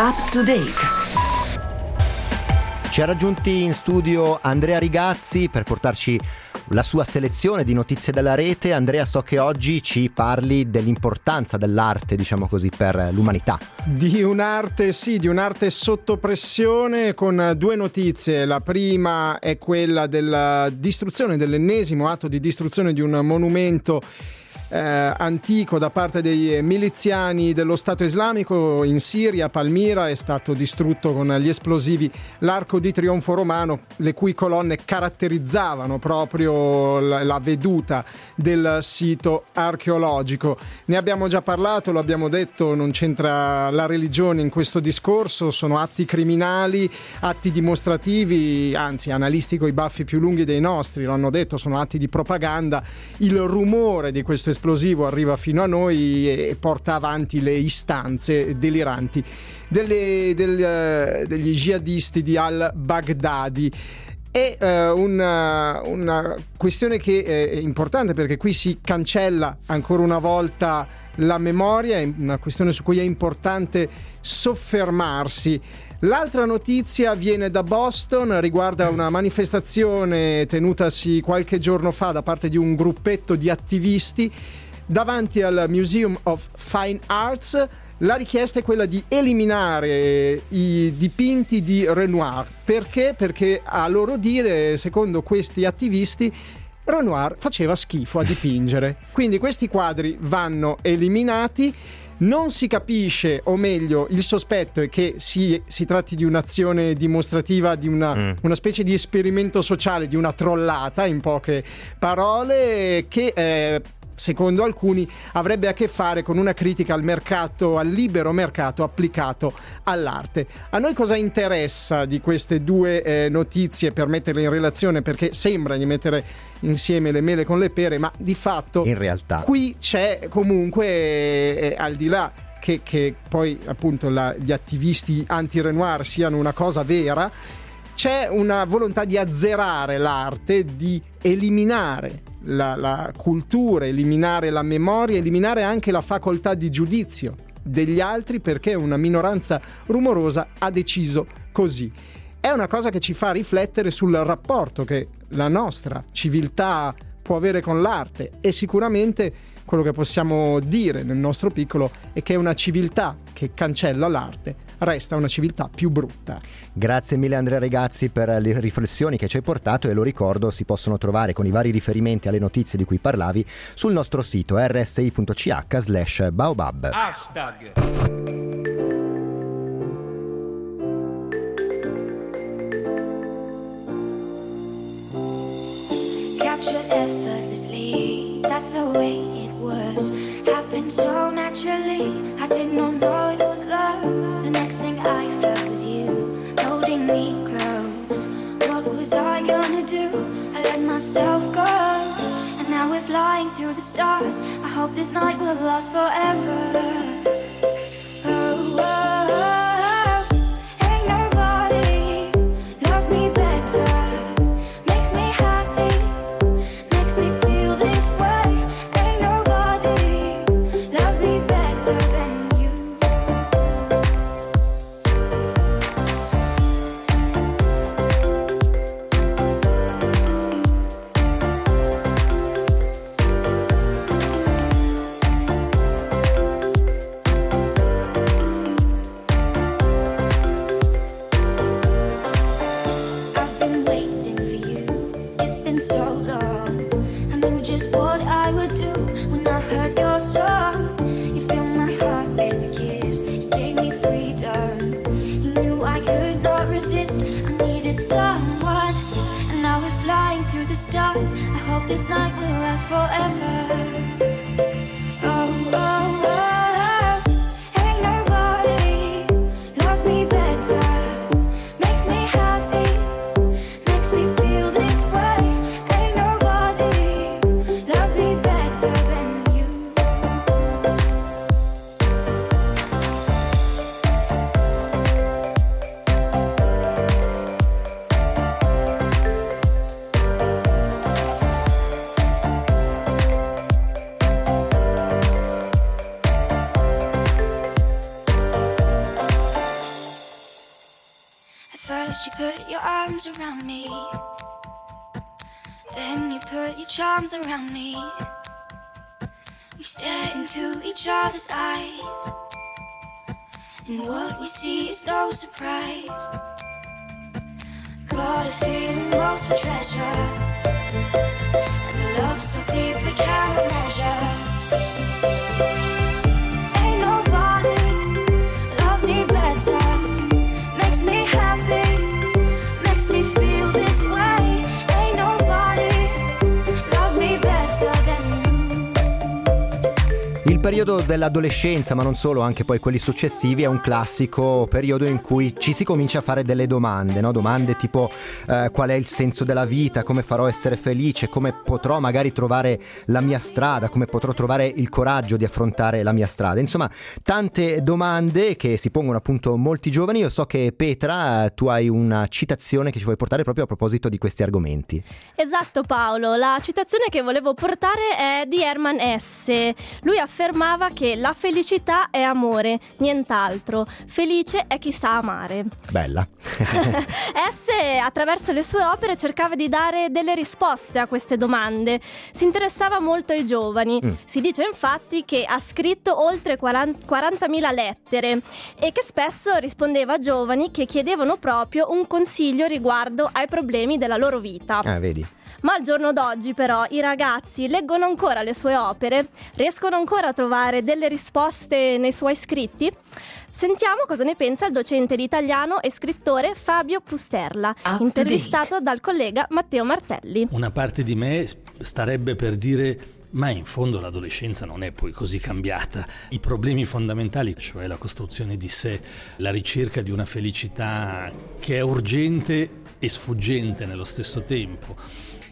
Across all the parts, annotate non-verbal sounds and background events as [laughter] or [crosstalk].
Up to date. Ci ha raggiunti in studio Andrea Rigazzi per portarci la sua selezione di notizie della rete. Andrea, so che oggi ci parli dell'importanza dell'arte, diciamo così, per l'umanità. Di un'arte, sì, di un'arte sotto pressione con due notizie. La prima è quella della distruzione, dell'ennesimo atto di distruzione di un monumento eh, antico da parte dei miliziani dello Stato islamico in Siria, Palmira, è stato distrutto con gli esplosivi l'arco di trionfo romano, le cui colonne caratterizzavano proprio la, la veduta del sito archeologico. Ne abbiamo già parlato, lo abbiamo detto, non c'entra la religione in questo discorso, sono atti criminali, atti dimostrativi, anzi analisti con i baffi più lunghi dei nostri, lo hanno detto, sono atti di propaganda. Il rumore di questo esplosivo arriva fino a noi e porta avanti le istanze deliranti delle, del, eh, degli jihadisti di al-Baghdadi. È eh, una, una, questione che è importante perché qui si cancella ancora una volta la memoria, è una questione su cui è importante soffermarsi. L'altra notizia viene da Boston, riguarda una manifestazione tenutasi qualche giorno fa da parte di un gruppetto di attivisti davanti al Museum of Fine Arts. La richiesta è quella di eliminare i dipinti di Renoir. Perché? Perché a loro dire, secondo questi attivisti, Renoir faceva schifo a dipingere. Quindi questi quadri vanno eliminati non si capisce, o meglio, il sospetto è che si, si tratti di un'azione dimostrativa, di una, mm. una, specie di esperimento sociale, di una trollata, in poche parole, che eh, secondo alcuni, avrebbe a che fare con una critica al mercato, al libero mercato applicato all'arte. A noi cosa interessa di queste due eh, notizie per metterle in relazione? Perché sembra di mettere insieme le mele con le pere, ma di fatto in realtà qui c'è comunque, eh, al di là che, che poi appunto la, gli attivisti anti-Renoir siano una cosa vera, c'è una volontà di azzerare l'arte, di eliminare la, la cultura, eliminare la memoria, eliminare anche la facoltà di giudizio degli altri perché una minoranza rumorosa ha deciso così. È una cosa che ci fa riflettere sul rapporto che la nostra civiltà può avere con l'arte e sicuramente quello che possiamo dire nel nostro piccolo è che una civiltà che cancella l'arte resta una civiltà più brutta. Grazie mille Andrea Regazzi per le riflessioni che ci hai portato e lo ricordo si possono trovare con i vari riferimenti alle notizie di cui parlavi sul nostro sito rsi.ch slash baobab. Hashtag. Effortlessly, that's the way so naturally. I did not know it was love. The next thing I felt was you holding me close. What was I gonna do? I let myself go. And now we're flying through the stars. I hope this night will last forever. We stare into each other's eyes. And what we see is no surprise. Got a feeling most for treasure. And a love so deep we cannot measure. Periodo dell'adolescenza, ma non solo, anche poi quelli successivi, è un classico periodo in cui ci si comincia a fare delle domande, no? domande tipo eh, qual è il senso della vita, come farò a essere felice, come potrò magari trovare la mia strada, come potrò trovare il coraggio di affrontare la mia strada. Insomma, tante domande che si pongono appunto molti giovani. Io so che Petra, tu hai una citazione che ci vuoi portare proprio a proposito di questi argomenti. Esatto Paolo, la citazione che volevo portare è di Herman S. Lui afferma affermava che la felicità è amore, nient'altro. Felice è chi sa amare. Bella. [laughs] Esse, attraverso le sue opere, cercava di dare delle risposte a queste domande. Si interessava molto ai giovani. Mm. Si dice infatti che ha scritto oltre 40, 40.000 lettere e che spesso rispondeva a giovani che chiedevano proprio un consiglio riguardo ai problemi della loro vita. Ah, vedi. Ma al giorno d'oggi però i ragazzi leggono ancora le sue opere? Riescono ancora a trovare delle risposte nei suoi scritti? Sentiamo cosa ne pensa il docente di italiano e scrittore Fabio Pusterla, Up intervistato dal collega Matteo Martelli. Una parte di me starebbe per dire ma in fondo l'adolescenza non è poi così cambiata. I problemi fondamentali, cioè la costruzione di sé, la ricerca di una felicità che è urgente e sfuggente nello stesso tempo,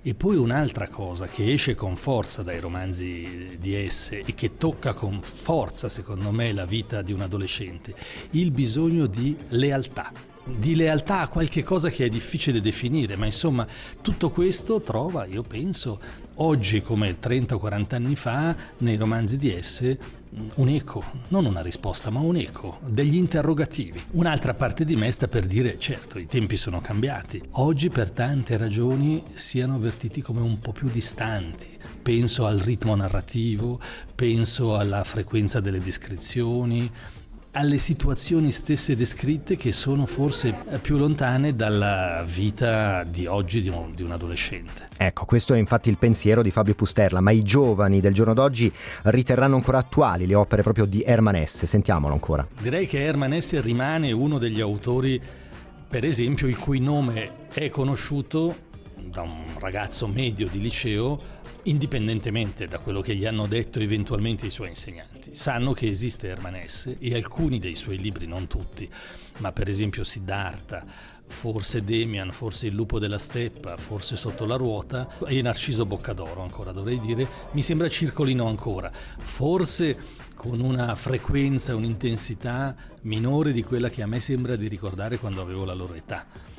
e poi un'altra cosa che esce con forza dai romanzi di esse e che tocca con forza, secondo me, la vita di un adolescente, il bisogno di lealtà. Di lealtà a qualche cosa che è difficile definire, ma insomma tutto questo trova, io penso, oggi come 30 o 40 anni fa, nei romanzi di esse, un eco, non una risposta, ma un eco, degli interrogativi. Un'altra parte di me sta per dire, certo, i tempi sono cambiati. Oggi per tante ragioni siano avvertiti come un po' più distanti. Penso al ritmo narrativo, penso alla frequenza delle descrizioni, alle situazioni stesse descritte che sono forse più lontane dalla vita di oggi di un, di un, adolescente. Ecco, questo è infatti il pensiero di Fabio Pusterla, ma i giovani del giorno d'oggi riterranno ancora attuali le opere proprio di Herman Hesse. Sentiamolo ancora. Direi che Herman Hesse rimane uno degli autori, per esempio, il cui nome è conosciuto da un ragazzo medio di liceo indipendentemente da quello che gli hanno detto eventualmente i suoi insegnanti. Sanno che esiste Hermanesse e alcuni dei suoi libri, non tutti, ma per esempio Siddhartha, forse Demian, forse Il lupo della steppa, forse Sotto la ruota e Narciso Boccadoro ancora dovrei dire, mi sembra circolino ancora. Forse con una frequenza un'intensità minore di quella che a me sembra di ricordare quando avevo la loro età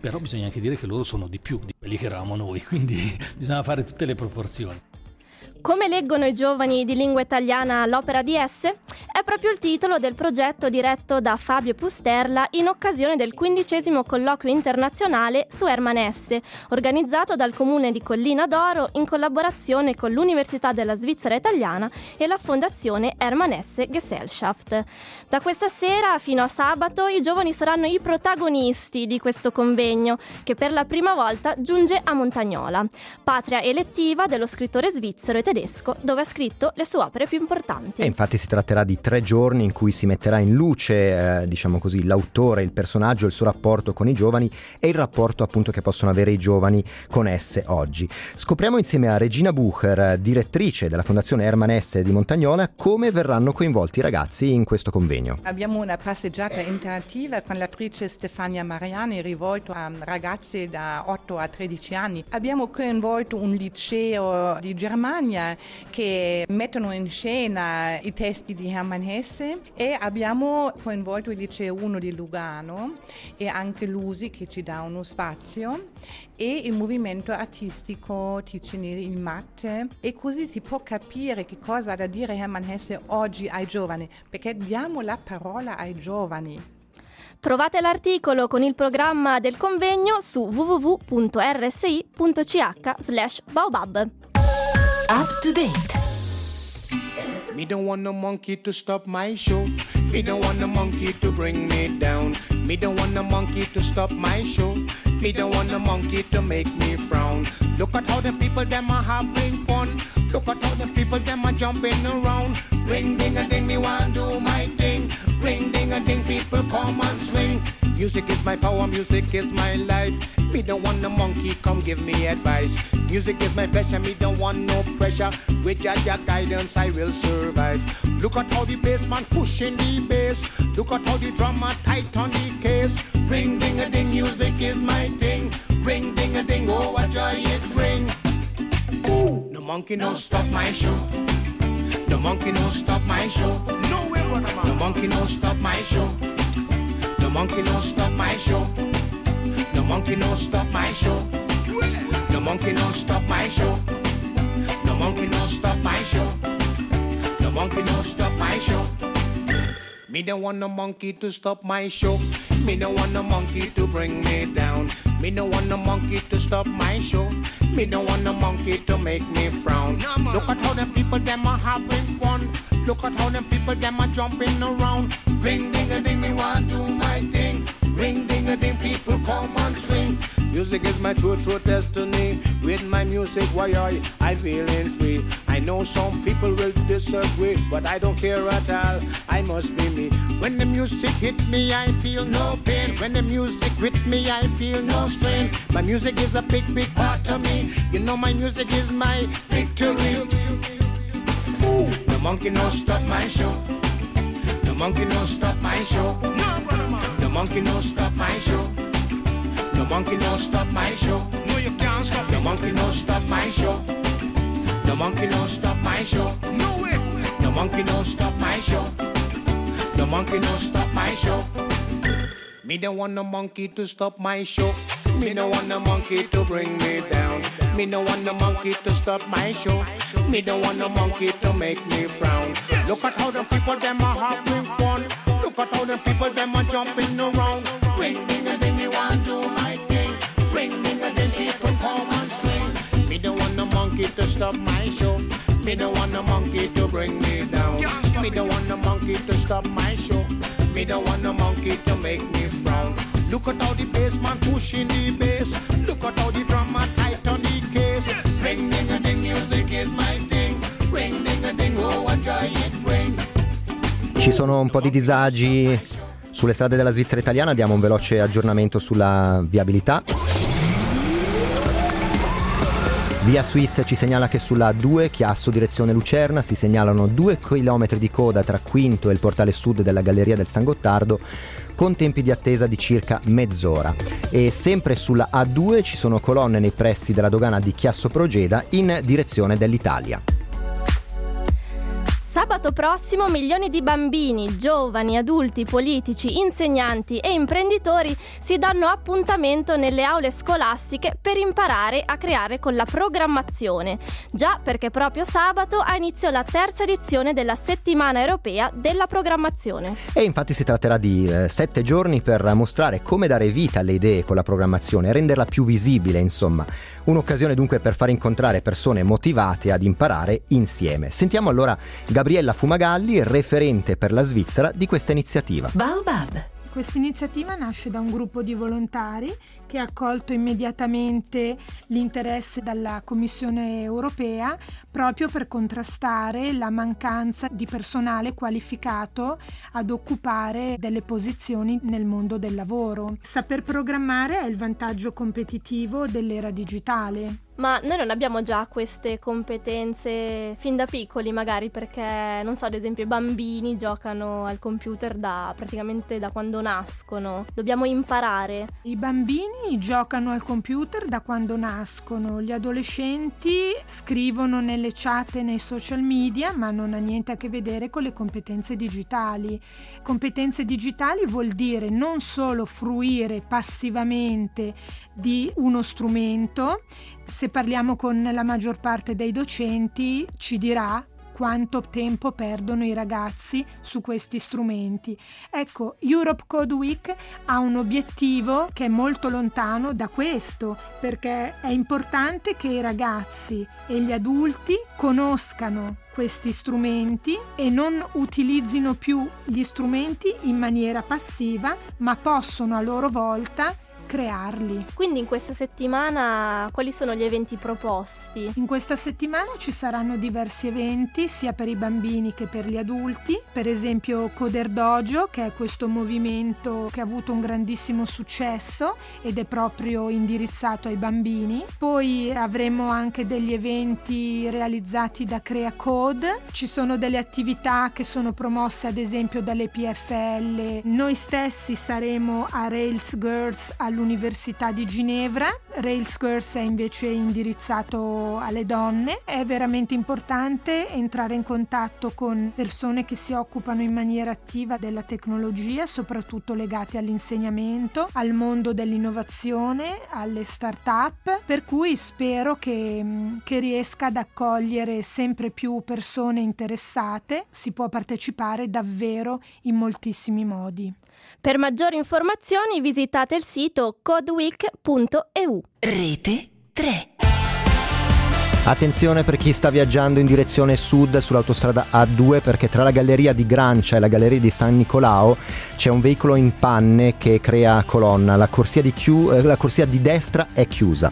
però bisogna anche dire che loro sono di più di quelli che eravamo noi, [laughs] quindi bisogna fare tutte le proporzioni. Come leggono i giovani di lingua italiana l'opera di esse? È proprio il titolo del progetto diretto da Fabio Pusterla in occasione del quindicesimo colloquio internazionale su Herman S, organizzato dal comune di Collina d'Oro in collaborazione con l'Università della Svizzera Italiana e la Fondazione Herman S Gesellschaft. Da questa sera fino a sabato i giovani saranno i protagonisti di questo convegno che per la prima volta giunge a Montagnola, patria elettiva dello scrittore svizzero e tedesco, dove ha scritto le sue opere più importanti. E infatti si tratterà di tre giorni in cui si metterà in luce, eh, diciamo così, l'autore, il personaggio, il suo rapporto con i giovani e il rapporto appunto che possono avere i giovani con esse oggi. Scopriamo insieme a Regina Bucher, direttrice della Fondazione Herman S di Montagnola, come verranno coinvolti i ragazzi in questo convegno. Abbiamo una passeggiata interattiva con l'attrice Stefania Mariani rivolta a ragazzi da 8 a 13 anni. Abbiamo coinvolto un liceo di Germania che mettono in scena i testi di Hermann Hesse. E abbiamo coinvolto il liceo 1 di Lugano e anche l'USI che ci dà uno spazio e il movimento artistico Ticinesi in Matte. E così si può capire che cosa ha da dire Hermann Hesse oggi ai giovani perché diamo la parola ai giovani. Trovate l'articolo con il programma del convegno su www.rsi.ch slash baobab. Up to date. Me don't want no monkey to stop my show. Me don't want no monkey to bring me down. Me don't want no monkey to stop my show. Me don't want no monkey to make me frown. Look at how the people them are having fun. Look at how the people them are jumping around. Ring ding a ding, me want do my thing. Ring ding a ding, people come and swing. Music is my power, music is my life. Me don't want no monkey, come give me advice. Music is my passion, me don't want no pressure. With your, your guidance, I will survive. Look at how the bass man pushing the bass. Look at how the drummer tight on the case. Ring ding a ding, music is my thing. Ring ding a ding, oh what joy it bring. No monkey no stop my show. No monkey no stop my show. No way, brother No monkey no stop my show. Monkey no stop my show. No monkey no stop my show. No monkey no stop my show. No monkey no stop my show. No monkey no stop my show. Me don't want no monkey to stop my show. Me don't want no monkey to bring me down. Me don't want no monkey to stop my show. Me don't want no monkey to make me frown. Look at how them people them are having fun. Look at how them people them are jumping around. Ring ding a ding, me want do my thing. Ring ding a ding, people come and swing. Music is my true, true destiny. With my music, why I, I feeling free. I know some people will disagree, but I don't care at all. I must be me. When the music hit me, I feel no pain. When the music with me, I feel no strain. My music is a big, big part of me. You know my music is my victory. The monkey no stop my show. The monkey no stop my show. No, The monkey no stop my show. The monkey no stop my show. No, you can't stop The monkey no stop my show. The monkey no stop my show. No way. The monkey no stop my show. The monkey no stop my show. Me don't want no monkey to stop my show. Me don't want no monkey to bring me down. Me don't want no monkey to stop my show. Me don't want no monkey to make me frown. Look at how the people them are having fun. Look at how the people them are jumping around. Ring ding a ding, me want do my thing. Ring ding a ding, people come and swing. Me don't want no monkey to stop my show. Me don't want no monkey to bring me down. Me don't want no monkey to stop my show. Me don't want no monkey to make me frown. Look at how the bass man pushing the bass. Look at how the drummer Ci sono un po' di disagi sulle strade della Svizzera italiana, diamo un veloce aggiornamento sulla viabilità. Via Swiss ci segnala che sulla 2 Chiasso direzione Lucerna si segnalano 2 km di coda tra Quinto e il portale sud della Galleria del San Gottardo con tempi di attesa di circa mezz'ora. E sempre sulla A2 ci sono colonne nei pressi della dogana di Chiasso Progeda in direzione dell'Italia. Sabato prossimo milioni di bambini, giovani, adulti, politici, insegnanti e imprenditori si danno appuntamento nelle aule scolastiche per imparare a creare con la programmazione. Già perché proprio sabato ha inizio la terza edizione della settimana europea della programmazione. E infatti si tratterà di eh, sette giorni per mostrare come dare vita alle idee con la programmazione, renderla più visibile, insomma. Un'occasione dunque per far incontrare persone motivate ad imparare insieme. Sentiamo allora Gabriella Fumagalli, referente per la Svizzera di questa iniziativa. Baobab. Questa iniziativa nasce da un gruppo di volontari che ha accolto immediatamente l'interesse dalla Commissione europea proprio per contrastare la mancanza di personale qualificato ad occupare delle posizioni nel mondo del lavoro. Saper programmare è il vantaggio competitivo dell'era digitale. Ma noi non abbiamo già queste competenze fin da piccoli, magari perché, non so, ad esempio i bambini giocano al computer da praticamente da quando nascono. Dobbiamo imparare. I bambini giocano al computer da quando nascono, gli adolescenti scrivono nelle chat e nei social media, ma non ha niente a che vedere con le competenze digitali. Competenze digitali vuol dire non solo fruire passivamente di uno strumento, se parliamo con la maggior parte dei docenti ci dirà quanto tempo perdono i ragazzi su questi strumenti. Ecco, Europe Code Week ha un obiettivo che è molto lontano da questo, perché è importante che i ragazzi e gli adulti conoscano questi strumenti e non utilizzino più gli strumenti in maniera passiva, ma possono a loro volta crearli. Quindi in questa settimana quali sono gli eventi proposti? In questa settimana ci saranno diversi eventi sia per i bambini che per gli adulti, per esempio Coder Dojo che è questo movimento che ha avuto un grandissimo successo ed è proprio indirizzato ai bambini. Poi avremo anche degli eventi realizzati da Crea Code, ci sono delle attività che sono promosse ad esempio dalle PFL. Noi stessi saremo a Rails Girls all'Università all'Università di Ginevra. Rails Girls è invece indirizzato alle donne. È veramente importante entrare in contatto con persone che si occupano in maniera attiva della tecnologia, soprattutto legate all'insegnamento, al mondo dell'innovazione, alle start-up, per cui spero che, che riesca ad accogliere sempre più persone interessate. Si può partecipare davvero in moltissimi modi. Per maggiori informazioni visitate il sito codeweek.eu. Rete 3. Attenzione per chi sta viaggiando in direzione sud sull'autostrada A2 perché tra la galleria di Grancia e la galleria di San Nicolao c'è un veicolo in panne che crea colonna. La corsia di, chiu- eh, la corsia di destra è chiusa.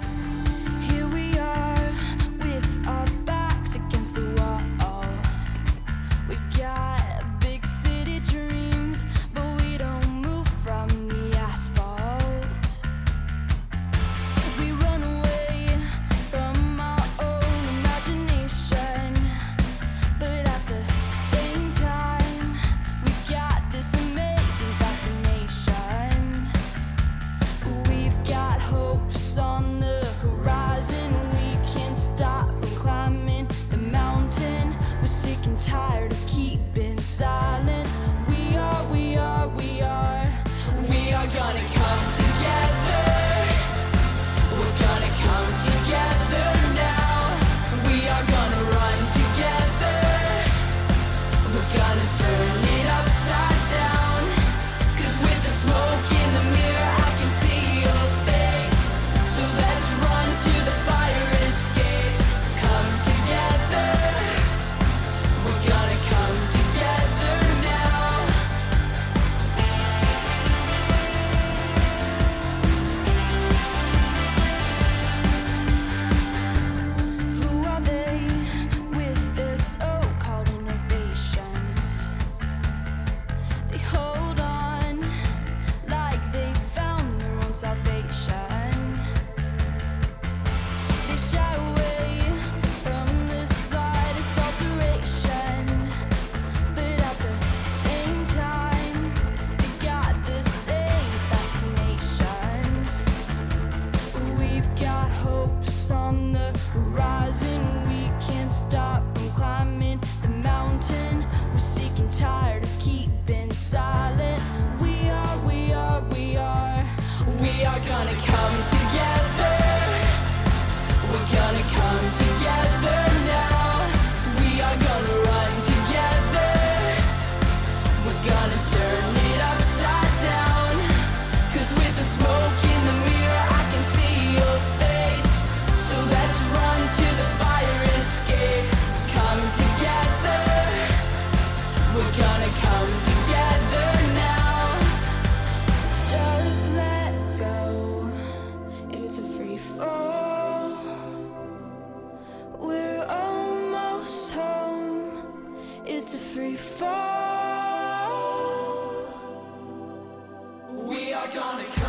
gonna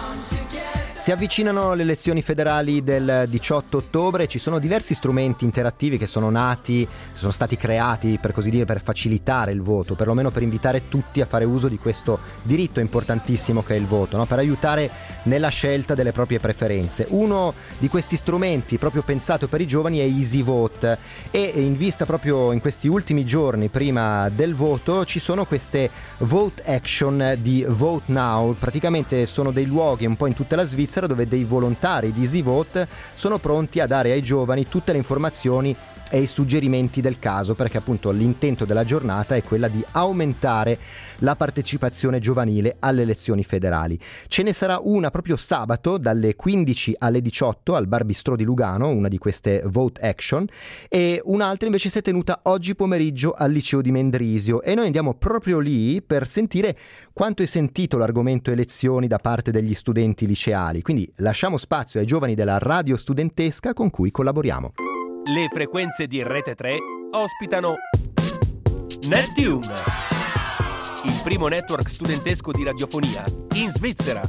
Si avvicinano le elezioni federali del 18 ottobre, ci sono diversi strumenti interattivi che sono nati, sono stati creati per così dire per facilitare il voto, perlomeno per invitare tutti a fare uso di questo diritto importantissimo che è il voto, no? per aiutare nella scelta delle proprie preferenze. Uno di questi strumenti proprio pensato per i giovani è Easy Vote e in vista proprio in questi ultimi giorni prima del voto ci sono queste vote action di Vote Now, praticamente sono dei luoghi un po' in tutta la Svizzera Svizzera dove dei volontari di EasyVote sono pronti a dare ai giovani tutte le informazioni e i suggerimenti del caso, perché appunto l'intento della giornata è quella di aumentare la partecipazione giovanile alle elezioni federali. Ce ne sarà una proprio sabato dalle 15 alle 18 al Bar Bistrò di Lugano, una di queste vote action, e un'altra invece si è tenuta oggi pomeriggio al liceo di Mendrisio e noi andiamo proprio lì per sentire quanto è sentito l'argomento elezioni da parte degli studenti liceali. Quindi lasciamo spazio ai giovani della radio studentesca con cui collaboriamo. Le frequenze di Rete 3 ospitano Neptune, il primo network studentesco di radiofonia in Svizzera.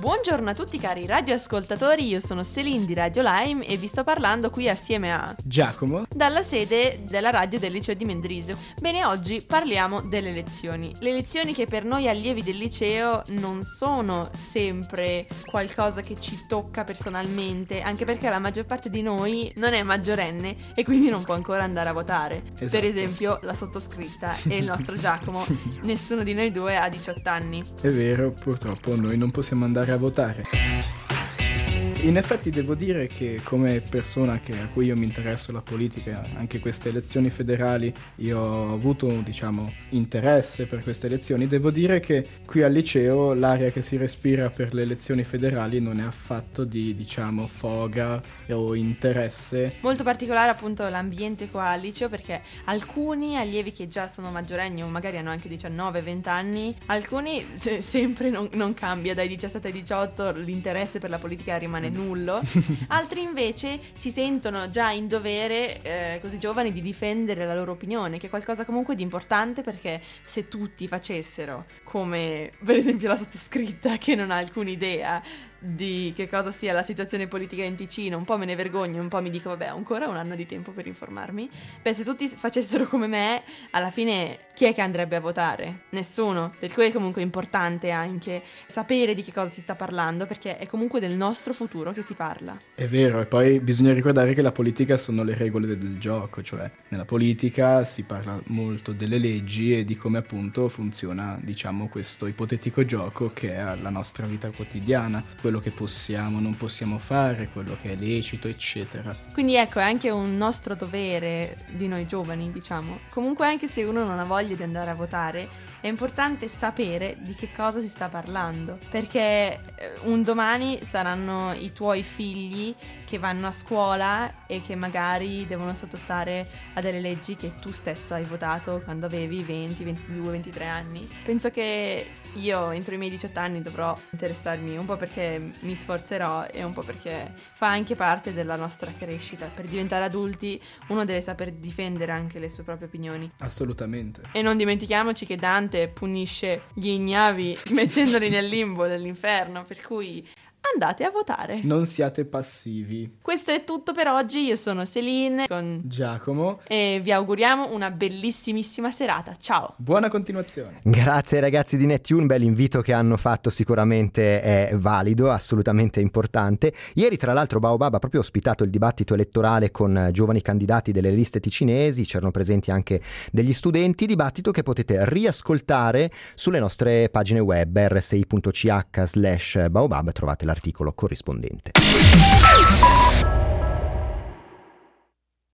Buongiorno a tutti cari radioascoltatori, io sono Celine di Radio Lime e vi sto parlando qui assieme a Giacomo dalla sede della radio del liceo di Mendrisio. Bene, oggi parliamo delle lezioni. Le lezioni che per noi allievi del liceo non sono sempre qualcosa che ci tocca personalmente, anche perché la maggior parte di noi non è maggiorenne e quindi non può ancora andare a votare. Esatto. Per esempio la sottoscritta e il nostro [laughs] Giacomo, nessuno di noi due ha 18 anni. È vero, purtroppo noi non possiamo andare a votare. In effetti devo dire che come persona che- a cui io mi interesso la politica, anche queste elezioni federali, io ho avuto diciamo interesse per queste elezioni, devo dire che qui al liceo l'aria che si respira per le elezioni federali non è affatto di diciamo foga o interesse. Molto particolare appunto l'ambiente qua al liceo perché alcuni allievi che già sono maggiorenni o magari hanno anche 19-20 anni, alcuni se- sempre non, non cambia dai 17 ai 18, l'interesse per la politica rimane nullo, [laughs] altri invece si sentono già in dovere, eh, così giovani, di difendere la loro opinione, che è qualcosa comunque di importante perché se tutti facessero come per esempio la sottoscritta che non ha alcuna idea di che cosa sia la situazione politica in Ticino, un po' me ne vergogno, un po' mi dico vabbè ancora un anno di tempo per informarmi. Beh, se tutti facessero come me, alla fine chi è che andrebbe a votare? Nessuno. Per cui è comunque importante anche sapere di che cosa si sta parlando, perché è comunque del nostro futuro che si parla. È vero, e poi bisogna ricordare che la politica sono le regole del, del gioco, cioè nella politica si parla molto delle leggi e di come appunto funziona, diciamo, questo ipotetico gioco che è la nostra vita quotidiana, quello che possiamo, non possiamo fare, quello che è lecito, eccetera. Quindi ecco, è anche un nostro dovere di noi giovani, diciamo. Comunque anche se uno non ha voglia di andare a votare, è importante sapere di che cosa si sta parlando, perché eh, un domani saranno i tuoi figli che vanno a scuola e che magari devono sottostare a delle leggi che tu stesso hai votato quando avevi 20, 22, 23 anni. Penso che io entro i miei 18 anni dovrò interessarmi un po' perché mi sforzerò e un po' perché fa anche parte della nostra crescita. Per diventare adulti uno deve saper difendere anche le sue proprie opinioni. Assolutamente. E non dimentichiamoci che Dante punisce gli ignavi [laughs] mettendoli nel limbo dell'inferno, per cui andate a votare. Non siate passivi. Questo è tutto per oggi, io sono Celine con- Giacomo, e vi auguriamo una bellissimissima serata. Ciao! buona continuazione. Grazie ragazzi di Nettune, beh l'invito che hanno fatto sicuramente è valido, assolutamente importante. Ieri tra l'altro Baobab ha proprio ospitato il dibattito elettorale con eh, giovani candidati delle liste ticinesi, c'erano presenti anche degli studenti, dibattito che potete riascoltare sulle nostre pagine web rsi.ch slash baobab, trovate l'articolo corrispondente.